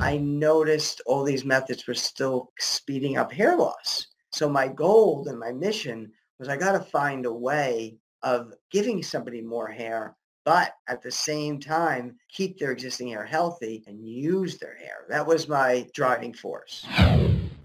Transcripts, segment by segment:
Mm-hmm. I noticed all these methods were still speeding up hair loss. So my goal and my mission was I got to find a way of giving somebody more hair, but at the same time, keep their existing hair healthy and use their hair. That was my driving force.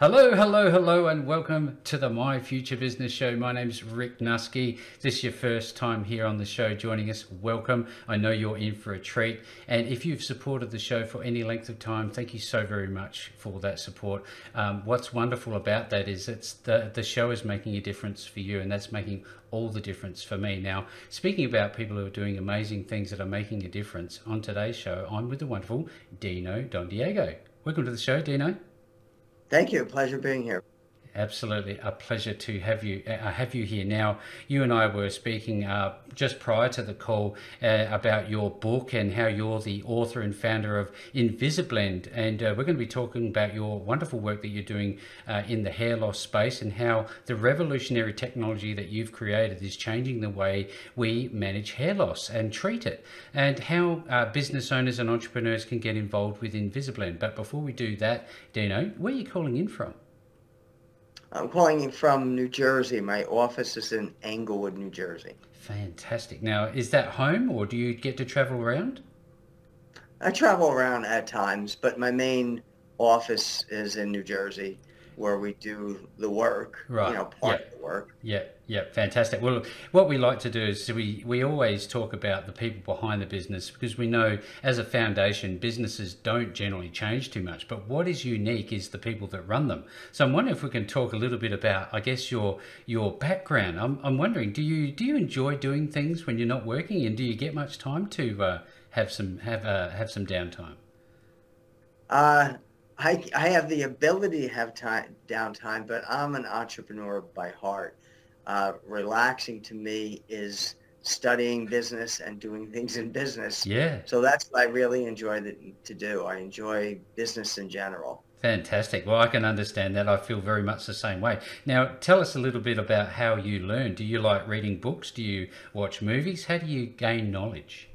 Hello, hello, hello, and welcome to the My Future Business Show. My name's Rick Nuske. This is your first time here on the show joining us, welcome. I know you're in for a treat. And if you've supported the show for any length of time, thank you so very much for that support. Um, what's wonderful about that is it's the, the show is making a difference for you, and that's making all the difference for me. Now, speaking about people who are doing amazing things that are making a difference, on today's show, I'm with the wonderful Dino Dondiego. Welcome to the show, Dino. Thank you. Pleasure being here. Absolutely, a pleasure to have you uh, have you here. Now, you and I were speaking uh, just prior to the call uh, about your book and how you're the author and founder of Invisablend, and uh, we're going to be talking about your wonderful work that you're doing uh, in the hair loss space and how the revolutionary technology that you've created is changing the way we manage hair loss and treat it, and how uh, business owners and entrepreneurs can get involved with Invisablend. But before we do that, Dino, where are you calling in from? I'm calling you from New Jersey. My office is in Englewood, New Jersey. Fantastic. Now, is that home or do you get to travel around? I travel around at times, but my main office is in New Jersey where we do the work, right. you know, part of the work. Yeah, yeah, fantastic. Well, what we like to do is we, we always talk about the people behind the business because we know as a foundation, businesses don't generally change too much. But what is unique is the people that run them. So I'm wondering if we can talk a little bit about, I guess, your your background. I'm, I'm wondering, do you do you enjoy doing things when you're not working, and do you get much time to uh, have some have uh, have some downtime? Uh, I, I have the ability to have time downtime, but I'm an entrepreneur by heart. Uh, relaxing to me is studying business and doing things in business. Yeah. So that's what I really enjoy the, to do. I enjoy business in general. Fantastic. Well, I can understand that. I feel very much the same way. Now, tell us a little bit about how you learn. Do you like reading books? Do you watch movies? How do you gain knowledge?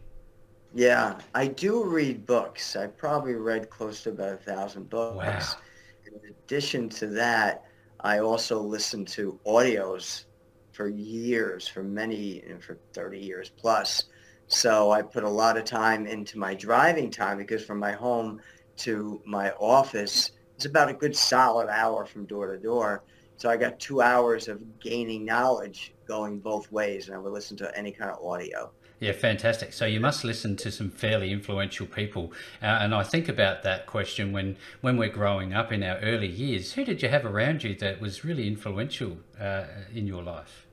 Yeah, I do read books. I probably read close to about a thousand books. Wow. In addition to that, I also listen to audios for years, for many, and for 30 years plus. So I put a lot of time into my driving time because from my home to my office, it's about a good solid hour from door to door. So I got two hours of gaining knowledge going both ways, and I would listen to any kind of audio. Yeah, fantastic. So you must listen to some fairly influential people, uh, and I think about that question when when we're growing up in our early years. Who did you have around you that was really influential uh, in your life?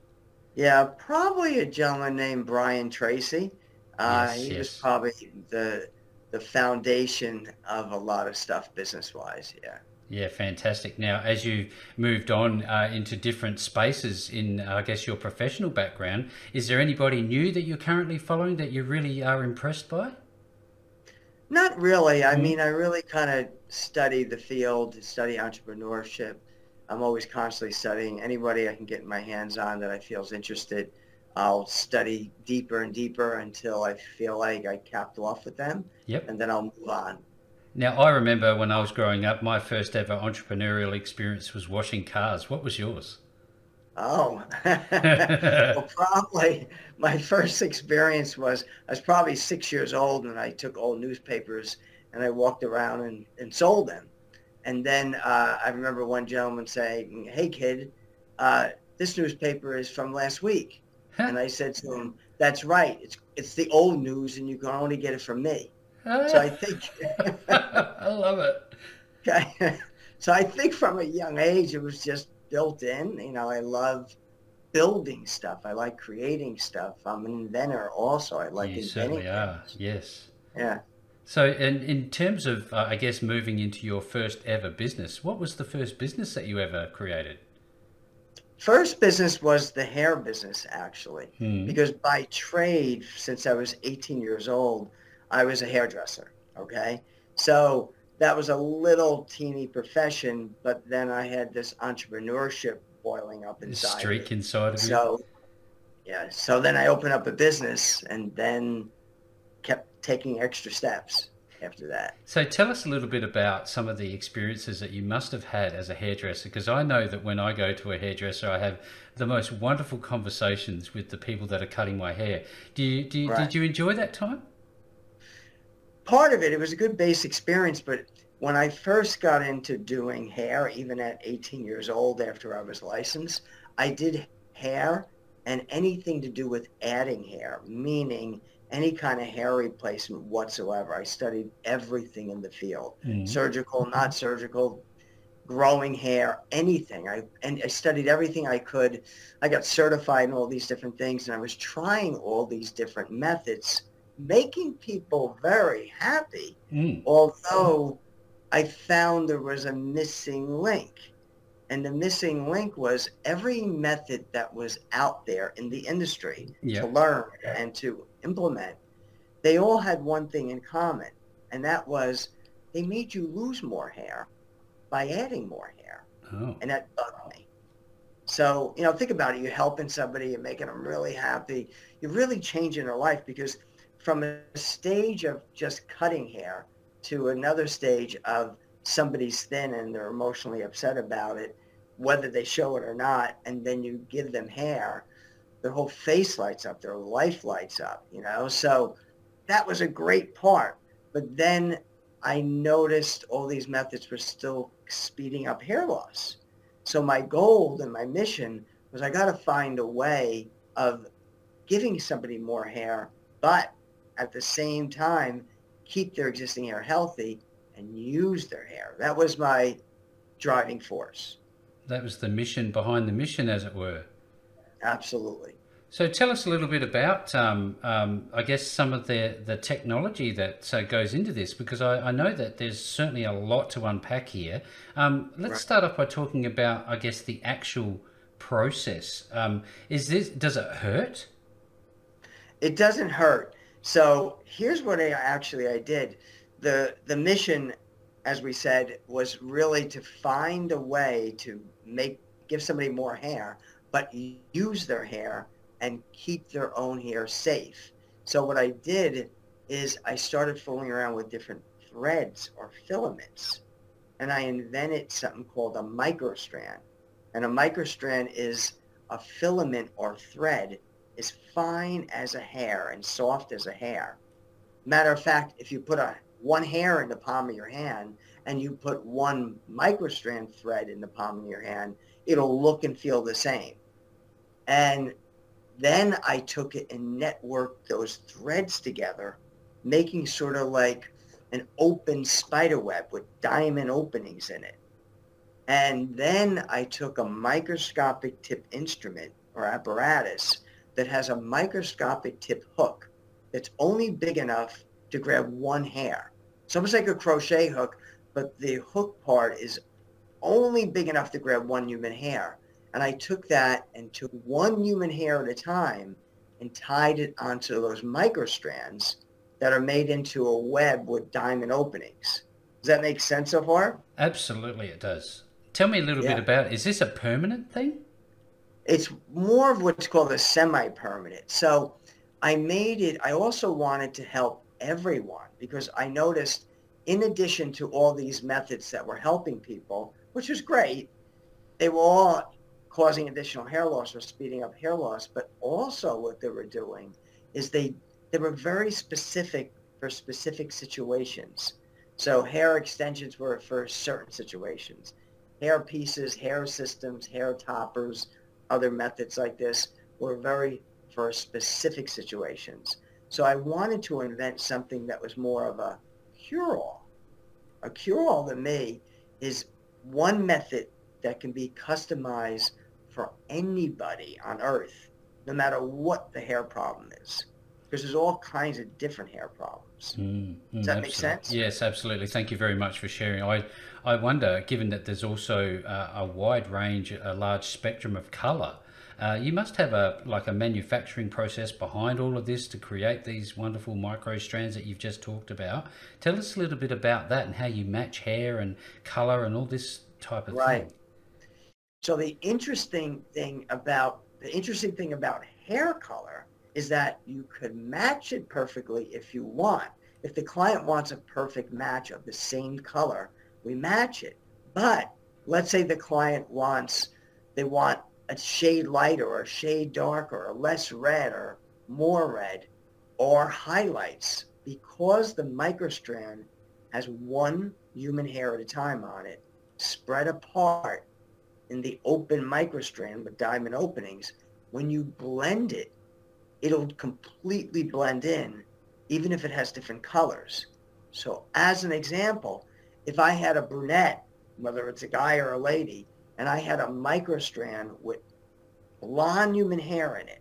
Yeah, probably a gentleman named Brian Tracy. Uh, yes, he yes. was probably the the foundation of a lot of stuff business wise. Yeah. Yeah, fantastic. Now, as you've moved on uh, into different spaces in, uh, I guess, your professional background, is there anybody new that you're currently following that you really are impressed by? Not really. I mm-hmm. mean, I really kind of study the field, study entrepreneurship. I'm always constantly studying anybody I can get my hands on that I feel is interested. I'll study deeper and deeper until I feel like I capped off with them. Yep. And then I'll move on. Now, I remember when I was growing up, my first ever entrepreneurial experience was washing cars. What was yours? Oh, well, probably my first experience was I was probably six years old and I took old newspapers and I walked around and, and sold them. And then uh, I remember one gentleman saying, hey, kid, uh, this newspaper is from last week. and I said to him, that's right. It's, it's the old news and you can only get it from me so I think I love it. So I think from a young age it was just built in. You know, I love building stuff. I like creating stuff. I'm an inventor also. I like you inventing. certainly are. Yes. Yeah. So, in, in terms of, uh, I guess, moving into your first ever business, what was the first business that you ever created? first business was the hair business, actually, Hmm. because by trade, since I was 18 years old, I was a hairdresser. Okay. So that was a little teeny profession, but then I had this entrepreneurship boiling up inside. streak inside of you. So, yeah. So then I opened up a business and then kept taking extra steps after that. So tell us a little bit about some of the experiences that you must have had as a hairdresser, because I know that when I go to a hairdresser, I have the most wonderful conversations with the people that are cutting my hair. Do you, do you, Right. did you enjoy that time? Part of it, it was a good base experience, but when I first got into doing hair, even at 18 years old after I was licensed, I did hair and anything to do with adding hair, meaning any kind of hair replacement whatsoever. I studied everything in the field, Mm. surgical, not surgical, growing hair, anything. I and I studied everything I could. I got certified in all these different things, and I was trying all these different methods, making people very happy. Mm. Although I found there was a missing link. And the missing link was every method that was out there in the industry Yeah. to learn and to implement, they all had one thing in common, and that was they made you lose more hair by adding more hair, Oh. and that bugged me. So, you know, think about it. You're helping somebody, you're making them really happy. You're really changing their life because from a stage of just cutting hair to another stage of somebody's thin and they're emotionally upset about it, whether they show it or not, and then you give them hair, their whole face lights up, their life lights up, you know? So that was a great part. But then I noticed all these methods were still speeding up hair loss. So my goal and my mission was I got to find a way of giving somebody more hair, but at the same time, keep their existing hair healthy and use their hair. That was my driving force. That was the mission behind the mission, as it were. Absolutely. So tell us a little bit about, um, um, I guess, some of the, the technology that uh, goes into this, because I, I know that there's certainly a lot to unpack here. Um, let's Right. start off by talking about, I guess, the actual process. Um, is this does it hurt? It doesn't hurt. So here's what I actually I did. The the mission, as we said, was really to find a way to make give somebody more hair, but use their hair and keep their own hair safe. So what I did is I started fooling around with different threads or filaments. And I invented something called a microstrand. And a microstrand is a filament or thread is fine as a hair and soft as a hair. Matter of fact, if you put a one hair in the palm of your hand and you put one microstrand thread in the palm of your hand, it'll look and feel the same. And then I took it and networked those threads together, making sort of like an open spider web with diamond openings in it. And then I took a microscopic tip instrument or apparatus that has a microscopic tip hook that's only big enough to grab one hair. It's almost like a crochet hook, but the hook part is only big enough to grab one human hair. And I took that and took one human hair at a time and tied it onto those microstrands that are made into a web with diamond openings. Does that make sense so far? Absolutely, it does. Tell me a little Yeah. bit about. Is this a permanent thing? It's more of what's called a semi-permanent. So I made it, I also wanted to help everyone because I noticed in addition to all these methods that were helping people, which was great, they were all causing additional hair loss or speeding up hair loss, but also what they were doing is they, they were very specific for specific situations. So hair extensions were for certain situations. Hair pieces, hair systems, hair toppers, other methods like this were very for specific situations. So I wanted to invent something that was more of a cure-all. A cure-all to me is one method that can be customized for anybody on earth, no matter what the hair problem is. Because there's all kinds of different hair problems. Mm, mm, Does that absolutely. make sense? Yes, absolutely. Thank you very much for sharing. I, I wonder, given that there's also uh, a wide range, a large spectrum of color, uh, you must have a like a manufacturing process behind all of this to create these wonderful micro strands that you've just talked about. Tell us a little bit about that and how you match hair and color and all this type of thing. right. thing. So the interesting thing about the interesting thing about hair color is that you could match it perfectly if you want. If the client wants a perfect match of the same color, we match it. But let's say the client wants, they want a shade lighter or a shade darker or less red or more red or highlights because the microstrand has one human hair at a time on it spread apart in the open microstrand with diamond openings when you blend it it'll completely blend in even if it has different colors so as an example if i had a brunette whether it's a guy or a lady and I had a microstrand with blonde human hair in it,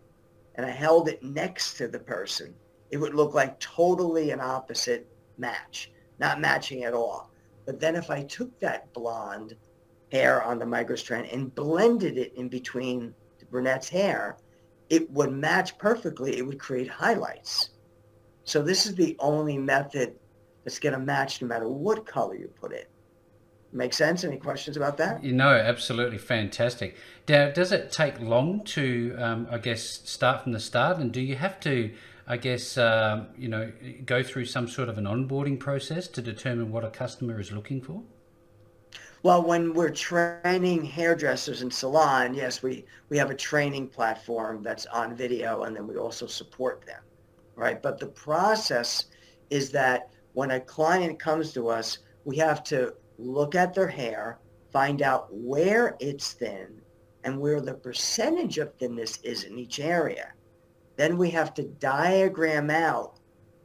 and I held it next to the person, it would look like totally an opposite match, not matching at all. But then if I took that blonde hair on the microstrand and blended it in between the brunette's hair, it would match perfectly. It would create highlights. So this is the only method that's going to match no matter what color you put in. Make sense? Any questions about that? You know, absolutely fantastic. Now, does it take long to, um, I guess, start from the start? And do you have to, I guess, um, you know, go through some sort of an onboarding process to determine what a customer is looking for? Well, when we're training hairdressers in salon, yes, we, we have a training platform that's on video, and then we also support them, right? But the process is that when a client comes to us, we have to look at their hair, find out where it's thin and where the percentage of thinness is in each area. Then we have to diagram out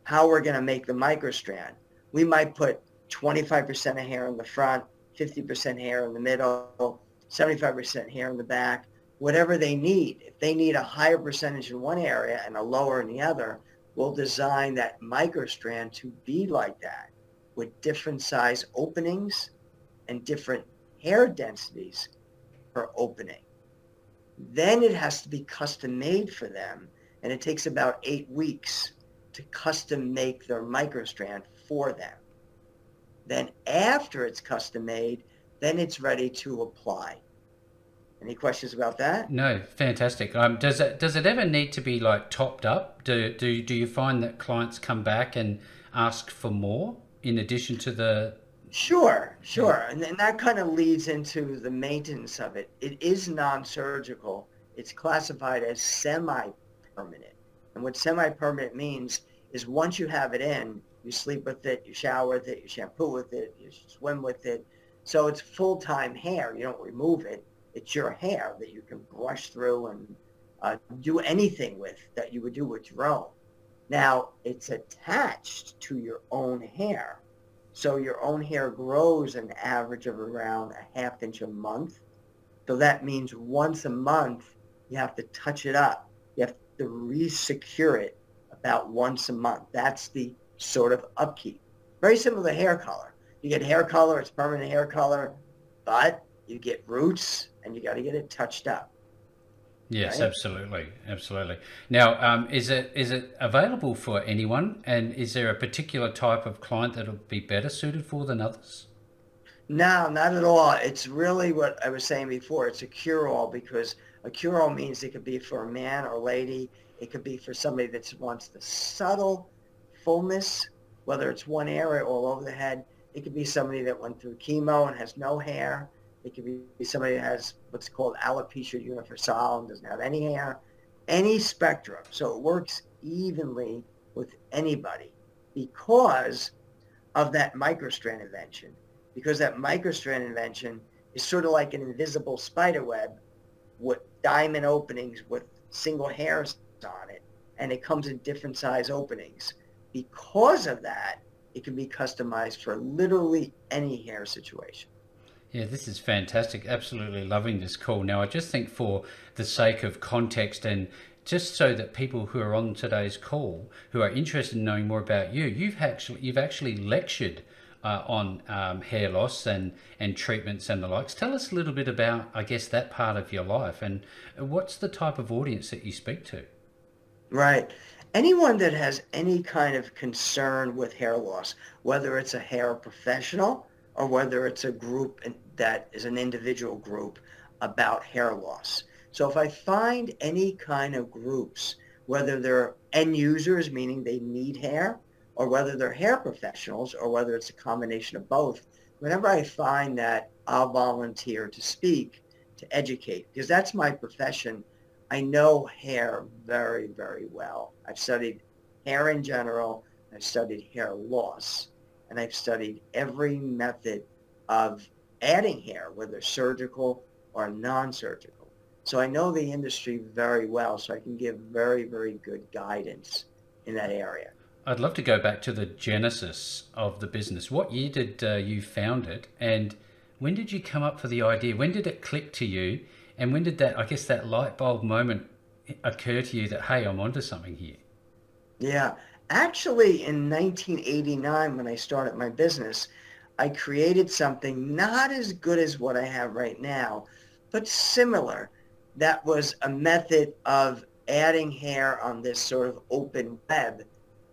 how we're going to make the microstrand. We might put 25% of hair in the front, 50% hair in the middle, 75% hair in the back, whatever they need. If they need a higher percentage in one area and a lower in the other, we'll design that microstrand to be like that with different size openings and different hair densities per opening. Then it has to be custom made for them, and it takes about eight weeks to custom make their microstrand for them. Then after it's custom made, then it's ready to apply. Any questions about that? No, fantastic. Um, does it does it ever need to be like topped up? Do do do you find that clients come back and ask for more? in addition to the Sure, sure. And, and that kind of leads into the maintenance of it. It is non-surgical. It's classified as semi-permanent. And what semi-permanent means is once you have it in, you sleep with it, you shower with it, you shampoo with it, you swim with it. So it's full-time hair. You don't remove it. It's your hair that you can brush through and uh, do anything with that you would do with your own. Now, it's attached to your own hair. So your own hair grows an average of around a half inch a month. So that means once a month, you have to touch it up. You have to re-secure it about once a month. That's the sort of upkeep. Very similar to hair color. You get hair color, it's permanent hair color, but you get roots and you got to get it touched up. Yes, right? absolutely, absolutely. Now, um, is it is it available for anyone, and is there a particular type of client that would be better suited for than others? No, not at all. It's really what I was saying before. It's a cure-all because a cure-all means it could be for a man or lady. It could be for somebody that wants the subtle fullness, whether it's one area or all over the head. It could be somebody that went through chemo and has no hair. It could be somebody that has what's called alopecia universal and doesn't have any hair. Any spectrum. So it works evenly with anybody because of that microstrand invention. Because that microstrand invention is sort of like an invisible spider web with diamond openings with single hairs on it. And it comes in different size openings. Because of that, it can be customized for literally any hair situation. Yeah, this is fantastic. Absolutely loving this call. Now, I just think for the sake of context and just so that people who are on today's call who are interested in knowing more about you, you've actually you've actually lectured uh, on um, hair loss and and treatments and the likes. Tell us a little bit about, I guess, that part of your life and what's the type of audience that you speak to. Right. Anyone that has any kind of concern with hair loss, whether it's a hair professional or whether it's a group that is an individual group about hair loss so if I find any kind of groups, whether they're end users, meaning they need hair, or whether they're hair professionals, or whether it's a combination of both, whenever I find that, I'll volunteer to speak, to educate, because that's my profession. I know hair very, very well. I've studied hair in general. I've studied hair loss, and I've studied every method of adding hair, whether surgical or non-surgical. So I know the industry very well, so I can give very, very good guidance in that area. I'd love to go back to the genesis of the business. What year did uh, you found it, and when did you come up for the idea? When did it click to you, and when did that, I guess, that light bulb moment occur to you that hey, I'm onto something here? Yeah, actually, in 1989, when I started my business, I created something not as good as what I have right now, but similar that was a method of adding hair on this sort of open web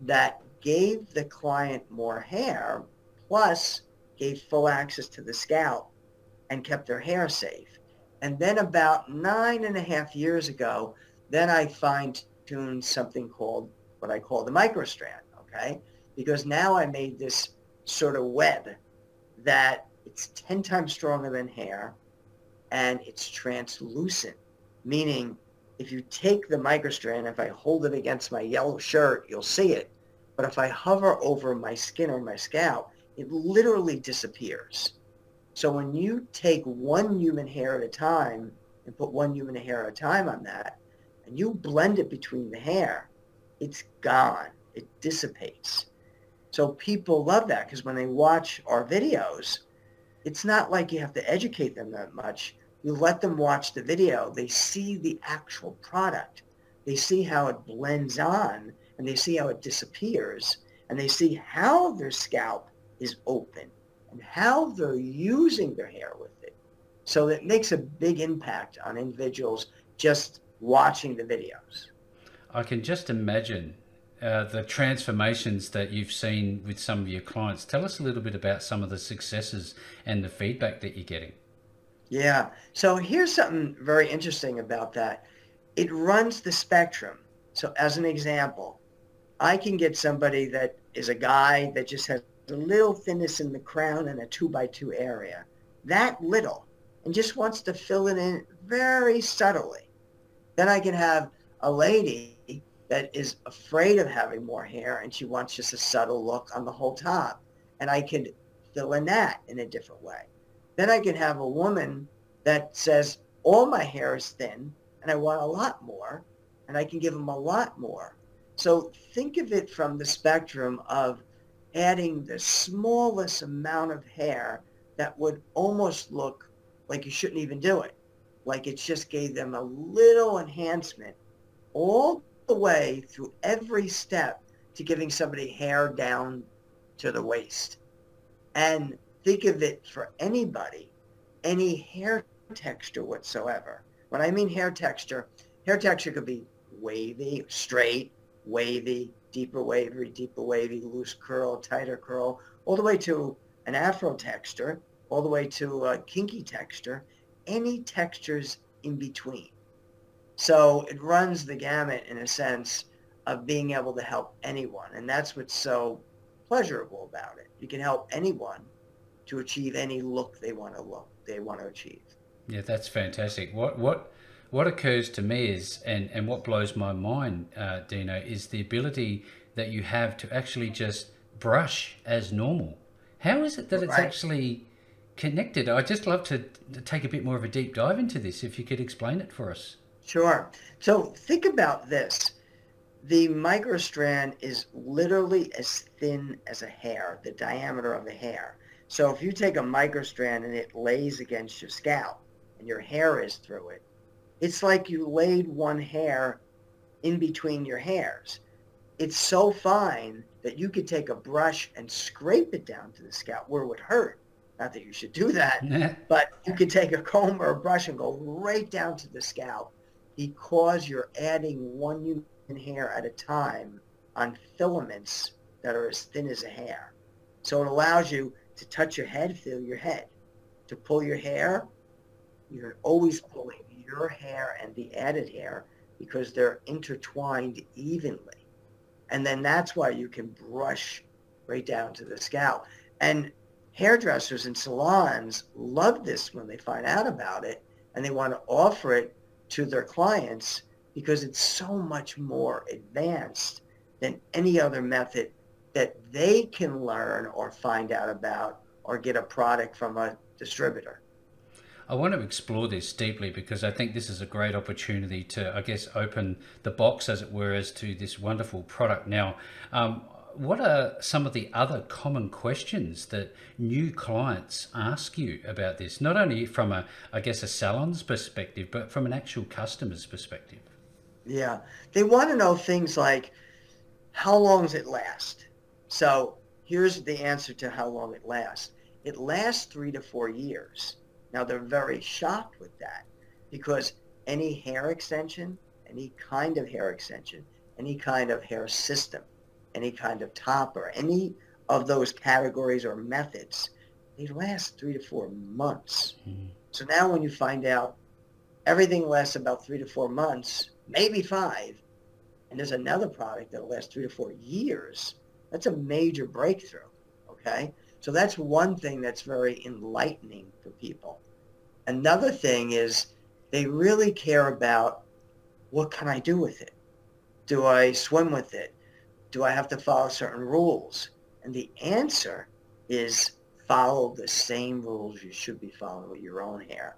that gave the client more hair plus gave full access to the scalp and kept their hair safe. And then about nine and a half years ago, then I fine-tuned something called what I call the microstrand, okay? Because now I made this sort of web that it's 10 times stronger than hair and it's translucent meaning if you take the microstrand, if I hold it against my yellow shirt, you'll see it. But if I hover over my skin or my scalp, it literally disappears. So when you take one human hair at a time and put one human hair at a time on that, and you blend it between the hair, it's gone. It dissipates. So people love that because when they watch our videos, it's not like you have to educate them that much you let them watch the video, they see the actual product. They see how it blends on and they see how it disappears and they see how their scalp is open and how they're using their hair with it. So it makes a big impact on individuals just watching the videos. I can just imagine uh, the transformations that you've seen with some of your clients. Tell us a little bit about some of the successes and the feedback that you're getting. Yeah. So here's something very interesting about that. It runs the spectrum. So as an example, I can get somebody that is a guy that just has a little thinness in the crown and a two by two area. That little. And just wants to fill it in very subtly. Then I can have a lady that is afraid of having more hair and she wants just a subtle look on the whole top. And I could fill in that in a different way. Then I can have a woman that says, all my hair is thin and I want a lot more and I can give them a lot more. So think of it from the spectrum of adding the smallest amount of hair that would almost look like you shouldn't even do it. Like it just gave them a little enhancement all the way through every step to giving somebody hair down to the waist. And think of it for anybody, any hair texture whatsoever. When I mean hair texture, hair texture could be wavy, straight, wavy, deeper wavy, deeper wavy, loose curl, tighter curl, all the way to an afro texture, all the way to a kinky texture, any textures in between. So it runs the gamut in a sense of being able to help anyone. And that's what's so pleasurable about it. You can help anyone to achieve any look they want to look they want to achieve. Yeah, that's fantastic. What what what occurs to me is, and and what blows my mind, uh, Dino, is the ability that you have to actually just brush as normal. How is it that it's actually connected? I'd just love to, to take a bit more of a deep dive into this. If you could explain it for us. Sure. So think about this. The microstrand is literally as thin as a hair, the diameter of a hair. So if you take a microstrand and it lays against your scalp and your hair is through it, it's like you laid one hair in between your hairs. It's so fine that you could take a brush and scrape it down to the scalp where it would hurt. Not that you should do that, but you could take a comb or a brush and go right down to the scalp because you're adding one human hair at a time on filaments that are as thin as a hair. So it allows you to touch your head, feel your head. To pull your hair, you're always pulling your hair and the added hair because they're intertwined evenly. And then that's why you can brush right down to the scalp. And hairdressers and salons love this when they find out about it and they want to offer it to their clients because it's so much more advanced than any other method that they can learn or find out about or get a product from a distributor. I want to explore this deeply because I think this is a great opportunity to, I guess, open the box, as it were, as to this wonderful product. Now, um, what are some of the other common questions that new clients ask you about this? Not only from a, I guess, a salon's perspective, but from an actual customer's perspective. Yeah, they want to know things like, how long does it last? So here's the answer to how long it lasts. It lasts three to four years. Now they're very shocked with that because any hair extension, any kind of hair extension, any kind of hair system, any kind of topper, any of those categories or methods, they last three to four months. Mm-hmm. So now when you find out everything lasts about three to four months, maybe five, and there's another product that'll last three to four years, that's a major breakthrough. Okay. So that's one thing that's very enlightening for people. Another thing is they really care about what can I do with it? Do I swim with it? Do I have to follow certain rules? And the answer is follow the same rules you should be following with your own hair.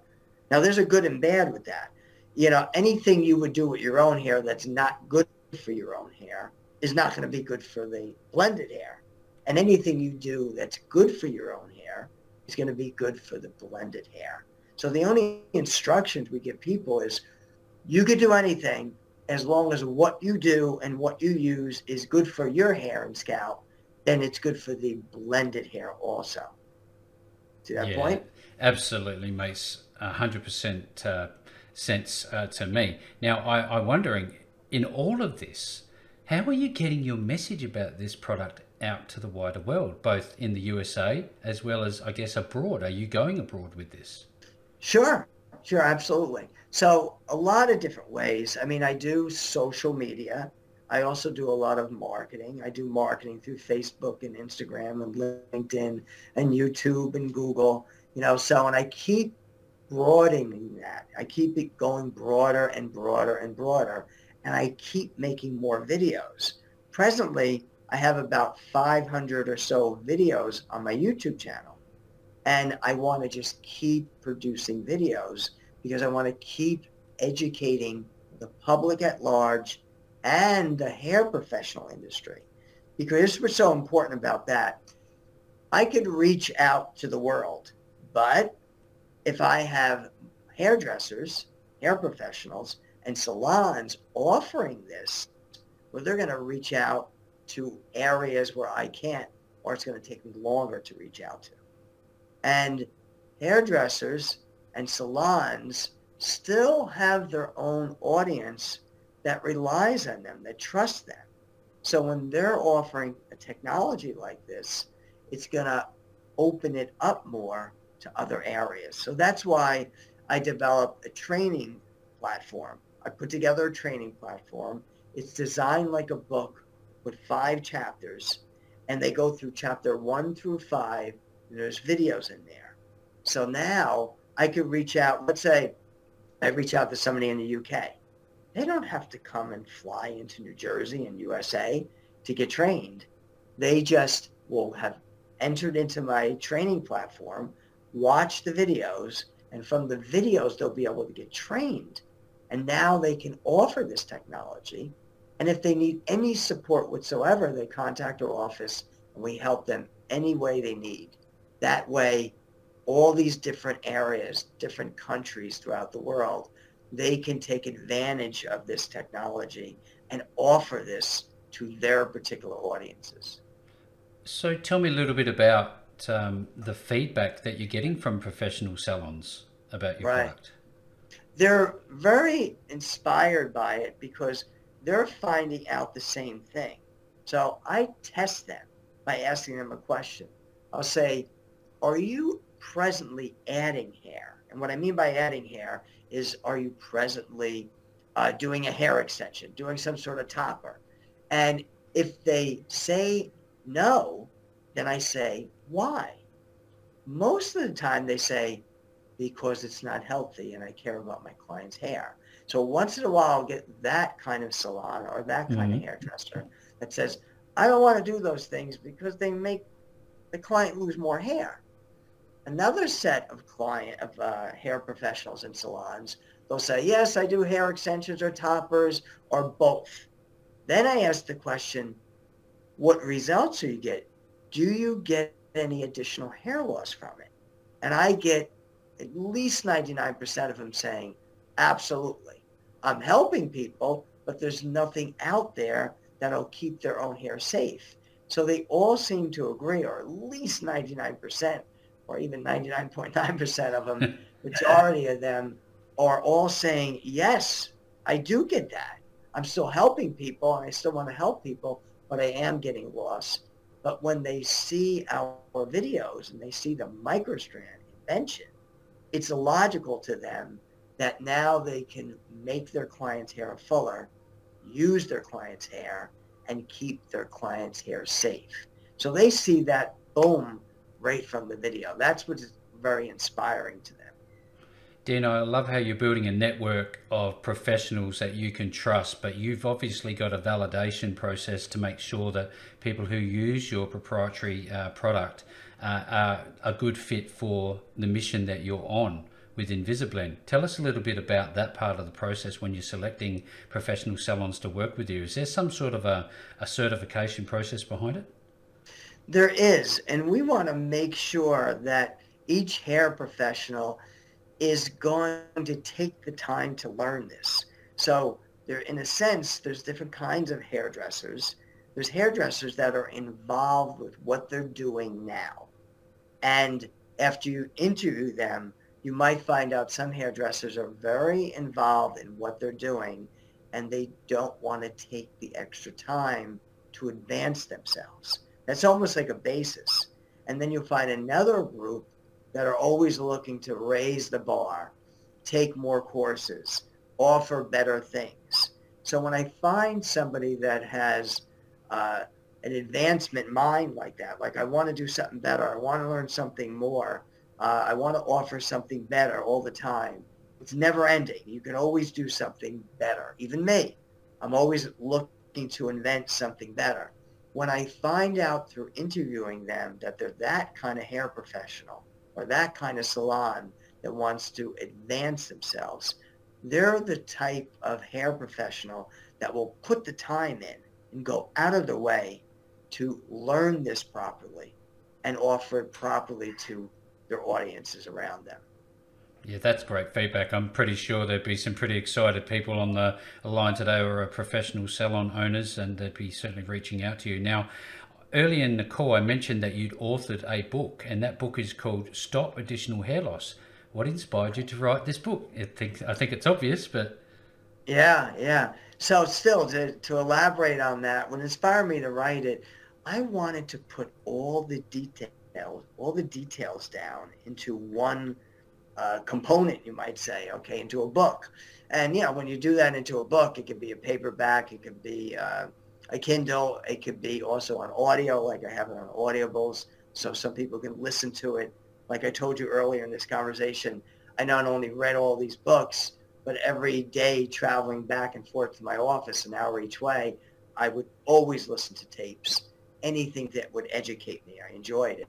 Now, there's a good and bad with that. You know, anything you would do with your own hair that's not good for your own hair is not going to be good for the blended hair. And anything you do that's good for your own hair is going to be good for the blended hair. So the only instructions we give people is you could do anything as long as what you do and what you use is good for your hair and scalp, then it's good for the blended hair also. To that yeah, point? Absolutely makes 100% uh, sense uh, to me. Now, I, I'm wondering, in all of this, how are you getting your message about this product out to the wider world, both in the USA as well as, I guess, abroad? Are you going abroad with this? Sure, sure, absolutely. So a lot of different ways. I mean, I do social media. I also do a lot of marketing. I do marketing through Facebook and Instagram and LinkedIn and YouTube and Google, you know, so, and I keep broadening that. I keep it going broader and broader and broader. And I keep making more videos. Presently, I have about 500 or so videos on my YouTube channel. And I want to just keep producing videos because I want to keep educating the public at large and the hair professional industry. Because here's what's so important about that. I could reach out to the world, but if I have hairdressers, hair professionals, and salons offering this, well, they're going to reach out to areas where I can't, or it's going to take me longer to reach out to. And hairdressers and salons still have their own audience that relies on them, that trusts them. So when they're offering a technology like this, it's going to open it up more to other areas. So that's why I developed a training platform. I put together a training platform. It's designed like a book with five chapters, and they go through chapter one through five, and there's videos in there. So now I could reach out, let's say I reach out to somebody in the UK. They don't have to come and fly into New Jersey and USA to get trained. They just will have entered into my training platform, watch the videos, and from the videos, they'll be able to get trained. And now they can offer this technology. And if they need any support whatsoever, they contact our office and we help them any way they need. That way, all these different areas, different countries throughout the world, they can take advantage of this technology and offer this to their particular audiences. So tell me a little bit about um, the feedback that you're getting from professional salons about your right. product. They're very inspired by it because they're finding out the same thing. So I test them by asking them a question. I'll say, are you presently adding hair? And what I mean by adding hair is, are you presently uh, doing a hair extension, doing some sort of topper? And if they say no, then I say, why? Most of the time they say, because it's not healthy and I care about my client's hair. So once in a while, I'll get that kind of salon or that kind mm-hmm. of hairdresser that says, I don't want to do those things because they make the client lose more hair. Another set of client of uh, hair professionals in salons, they'll say, yes, I do hair extensions or toppers or both. Then I ask the question, what results do you get? Do you get any additional hair loss from it? And I get at least 99% of them saying, absolutely. I'm helping people, but there's nothing out there that'll keep their own hair safe. So they all seem to agree, or at least 99%, or even 99.9% of them, majority of them are all saying, yes, I do get that. I'm still helping people and I still want to help people, but I am getting lost. But when they see our videos and they see the microstrand invention, it's illogical to them that now they can make their client's hair fuller, use their client's hair, and keep their client's hair safe. So they see that boom right from the video. That's what's very inspiring to them. Dino, I love how you're building a network of professionals that you can trust, but you've obviously got a validation process to make sure that people who use your proprietary uh, product uh, are a good fit for the mission that you're on with Invisablend. Tell us a little bit about that part of the process when you're selecting professional salons to work with you. Is there some sort of a, a certification process behind it? There is, and we want to make sure that each hair professional is going to take the time to learn this. So there, in a sense, there's different kinds of hairdressers. There's hairdressers that are involved with what they're doing now. And after you interview them, you might find out some hairdressers are very involved in what they're doing and they don't want to take the extra time to advance themselves. That's almost like a basis. And then you'll find another group that are always looking to raise the bar, take more courses, offer better things. So when I find somebody that has uh, an advancement mind like that, like I want to do something better, I want to learn something more, uh, I want to offer something better all the time. It's never ending. You can always do something better. Even me, I'm always looking to invent something better. When I find out through interviewing them that they're that kind of hair professional, or that kind of salon that wants to advance themselves. They're the type of hair professional that will put the time in and go out of the way to learn this properly and offer it properly to their audiences around them. Yeah, that's great feedback. I'm pretty sure there'd be some pretty excited people on the line today who are professional salon owners, and they'd be certainly reaching out to you. Now, earlier in the call, I mentioned that you'd authored a book, and that book is called Stop Additional Hair Loss. What inspired you to write this book? I think I think it's obvious, but yeah, yeah. So still to to elaborate on that, what inspired me to write it, I wanted to put all the details, all the details down into one uh, component, you might say, okay, into a book. And yeah, when you do that into a book, it could be a paperback, it could be uh, a Kindle. It could be also on audio, like I have it on Audibles, so some people can listen to it. Like I told you earlier in this conversation, I not only read all these books, but every day traveling back and forth to my office, an hour each way, I would always listen to tapes, anything that would educate me. I enjoyed it.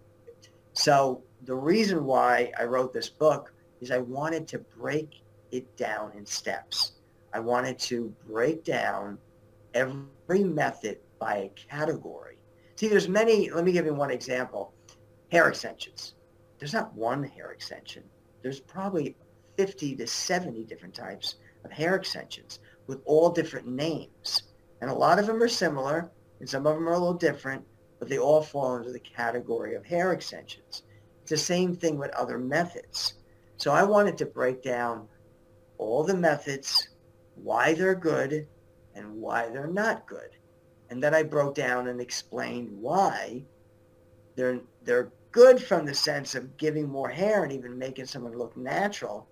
So the reason why I wrote this book is I wanted to break it down in steps. I wanted to break down every method by a category. See, there's many, let me give you one example. Hair extensions. There's not one hair extension. There's probably 50 to 70 different types of hair extensions with all different names. And a lot of them are similar, and some of them are a little different, but they all fall into the category of hair extensions. It's the same thing with other methods. So I wanted to break down all the methods, why they're good and why they're not good. And then I broke down and explained why they're they're good from the sense of giving more hair and even making someone look natural,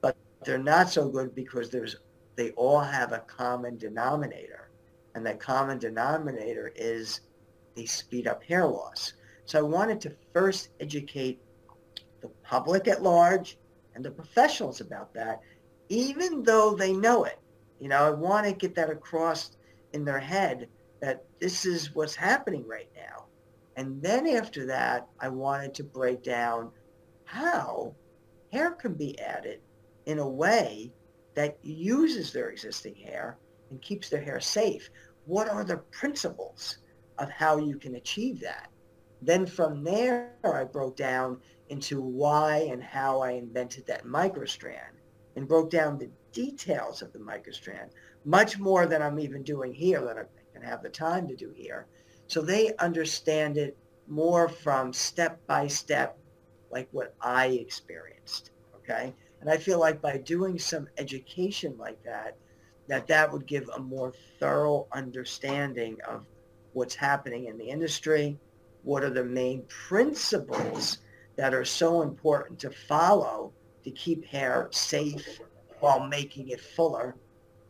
but they're not so good because there's they all have a common denominator. And that common denominator is they speed up hair loss. So I wanted to first educate the public at large and the professionals about that, even though they know it. You know, I want to get that across in their head that this is what's happening right now. And then after that, I wanted to break down how hair can be added in a way that uses their existing hair and keeps their hair safe. What are the principles of how you can achieve that? Then from there, I broke down into why and how I invented that microstrand and broke down the details of the microstrand, much more than I'm even doing here that I can have the time to do here. So they understand it more from step by step, like what I experienced. Okay. And I feel like by doing some education like that, that that would give a more thorough understanding of what's happening in the industry, what are the main principles that are so important to follow to keep hair safe while making it fuller,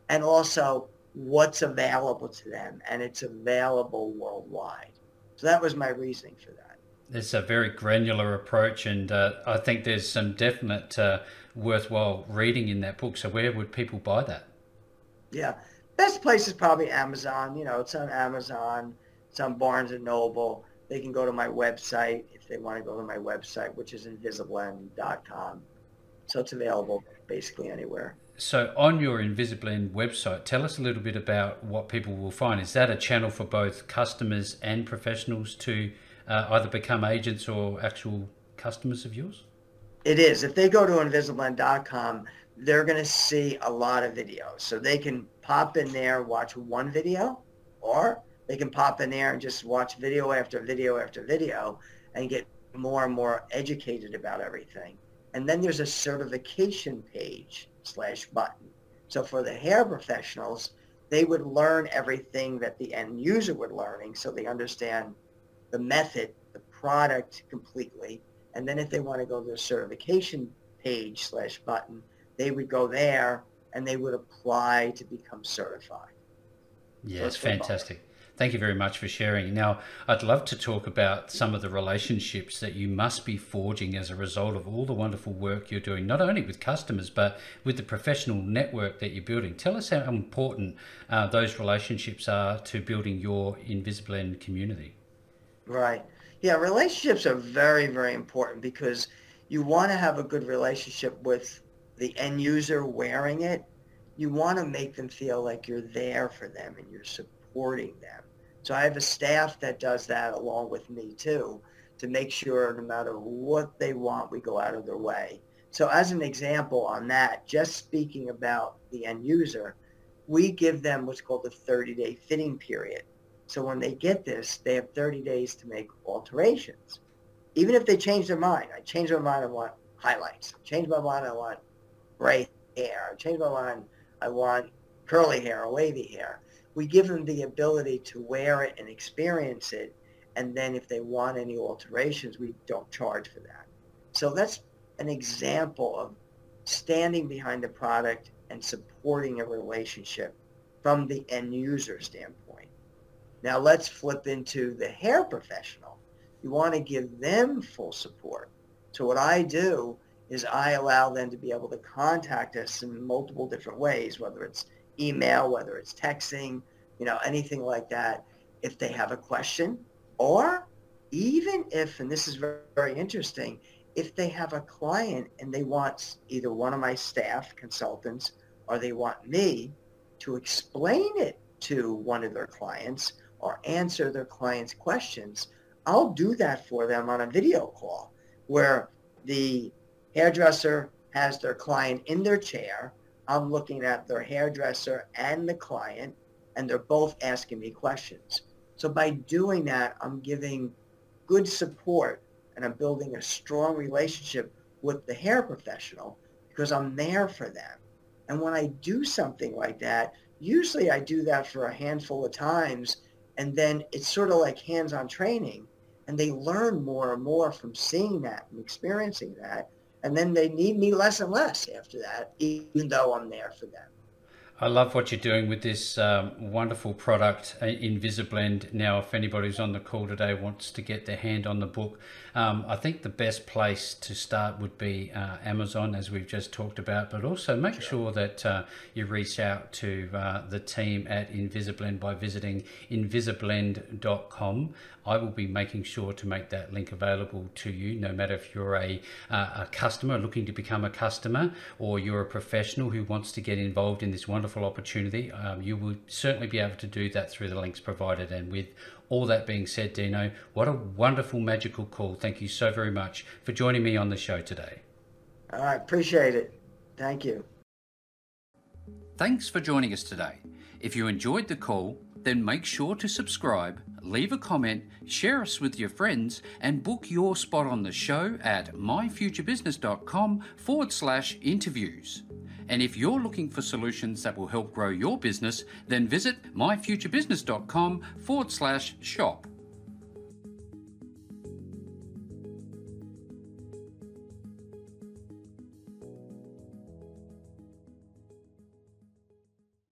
and also what's available to them, and it's available worldwide. So that was my reasoning for that. It's a very granular approach, and uh, I think there's some definite uh, worthwhile reading in that book. So where would people buy that? Yeah, best place is probably Amazon. You know, it's on Amazon. It's on Barnes and Noble. They can go to my website if they want to go to my website, which is invisablend.com. So it's available basically anywhere. So on your Invisablend website, tell us a little bit about what people will find. Is that a channel for both customers and professionals to uh, either become agents or actual customers of yours? It is. If they go to invisablend.com, they're going to see a lot of videos. So they can pop in there, watch one video, or they can pop in there and just watch video after video after video and get more and more educated about everything. And then there's a certification page slash button. So for the hair professionals, they would learn everything that the end user would learning so they understand the method, the product completely, and then if they want to go to the certification page slash button, they would go there and they would apply to become certified. Yes, so fantastic. Thank you very much for sharing. Now, I'd love to talk about some of the relationships that you must be forging as a result of all the wonderful work you're doing, not only with customers, but with the professional network that you're building. Tell us how important uh, those relationships are to building your Invisablend community. Right. Yeah, relationships are very, very important because you want to have a good relationship with the end user wearing it. You want to make them feel like you're there for them and you're supporting them. So I have a staff that does that along with me too to make sure no matter what they want, we go out of their way. So as an example on that, just speaking about the end user, we give them what's called a 30-day fitting period. So when they get this, they have 30 days to make alterations. Even if they change their mind, I change my mind, I want highlights. Change my mind, I want gray hair. Change my mind, I want curly hair or wavy hair. We give them the ability to wear it and experience it. And then if they want any alterations, we don't charge for that. So that's an example of standing behind the product and supporting a relationship from the end user standpoint. Now let's flip into the hair professional. You want to give them full support. So what I do is I allow them to be able to contact us in multiple different ways, whether it's email, whether it's texting, you know, anything like that, if they have a question, or even if, and this is very, very interesting, if they have a client and they want either one of my staff consultants or they want me to explain it to one of their clients, or answer their clients' questions, I'll do that for them on a video call where the hairdresser has their client in their chair. I'm looking at their hairdresser and the client, and they're both asking me questions. So by doing that, I'm giving good support and I'm building a strong relationship with the hair professional because I'm there for them. And when I do something like that, usually I do that for a handful of times and then it's sort of like hands-on training and they learn more and more from seeing that and experiencing that and then they need me less and less after that even though i'm there for them I love what you're doing with this um, wonderful product, uh, Invisablend. Now, if anybody who's on the call today wants to get their hand on the book, um, I think the best place to start would be uh, Amazon, as we've just talked about, but also make sure, sure that uh, you reach out to uh, the team at Invisablend by visiting invisablend.com. I will be making sure to make that link available to you, no matter if you're a, uh, a customer looking to become a customer or you're a professional who wants to get involved in this wonderful opportunity. Um, you will certainly be able to do that through the links provided. And with all that being said, Dino, what a wonderful, magical call. Thank you so very much for joining me on the show today. I appreciate it. Thank you. Thanks for joining us today. If you enjoyed the call, then make sure to subscribe, leave a comment, share us with your friends, and book your spot on the show at myfuturebusiness.com forward slash interviews. And if you're looking for solutions that will help grow your business, then visit myfuturebusiness.com forward slash shop.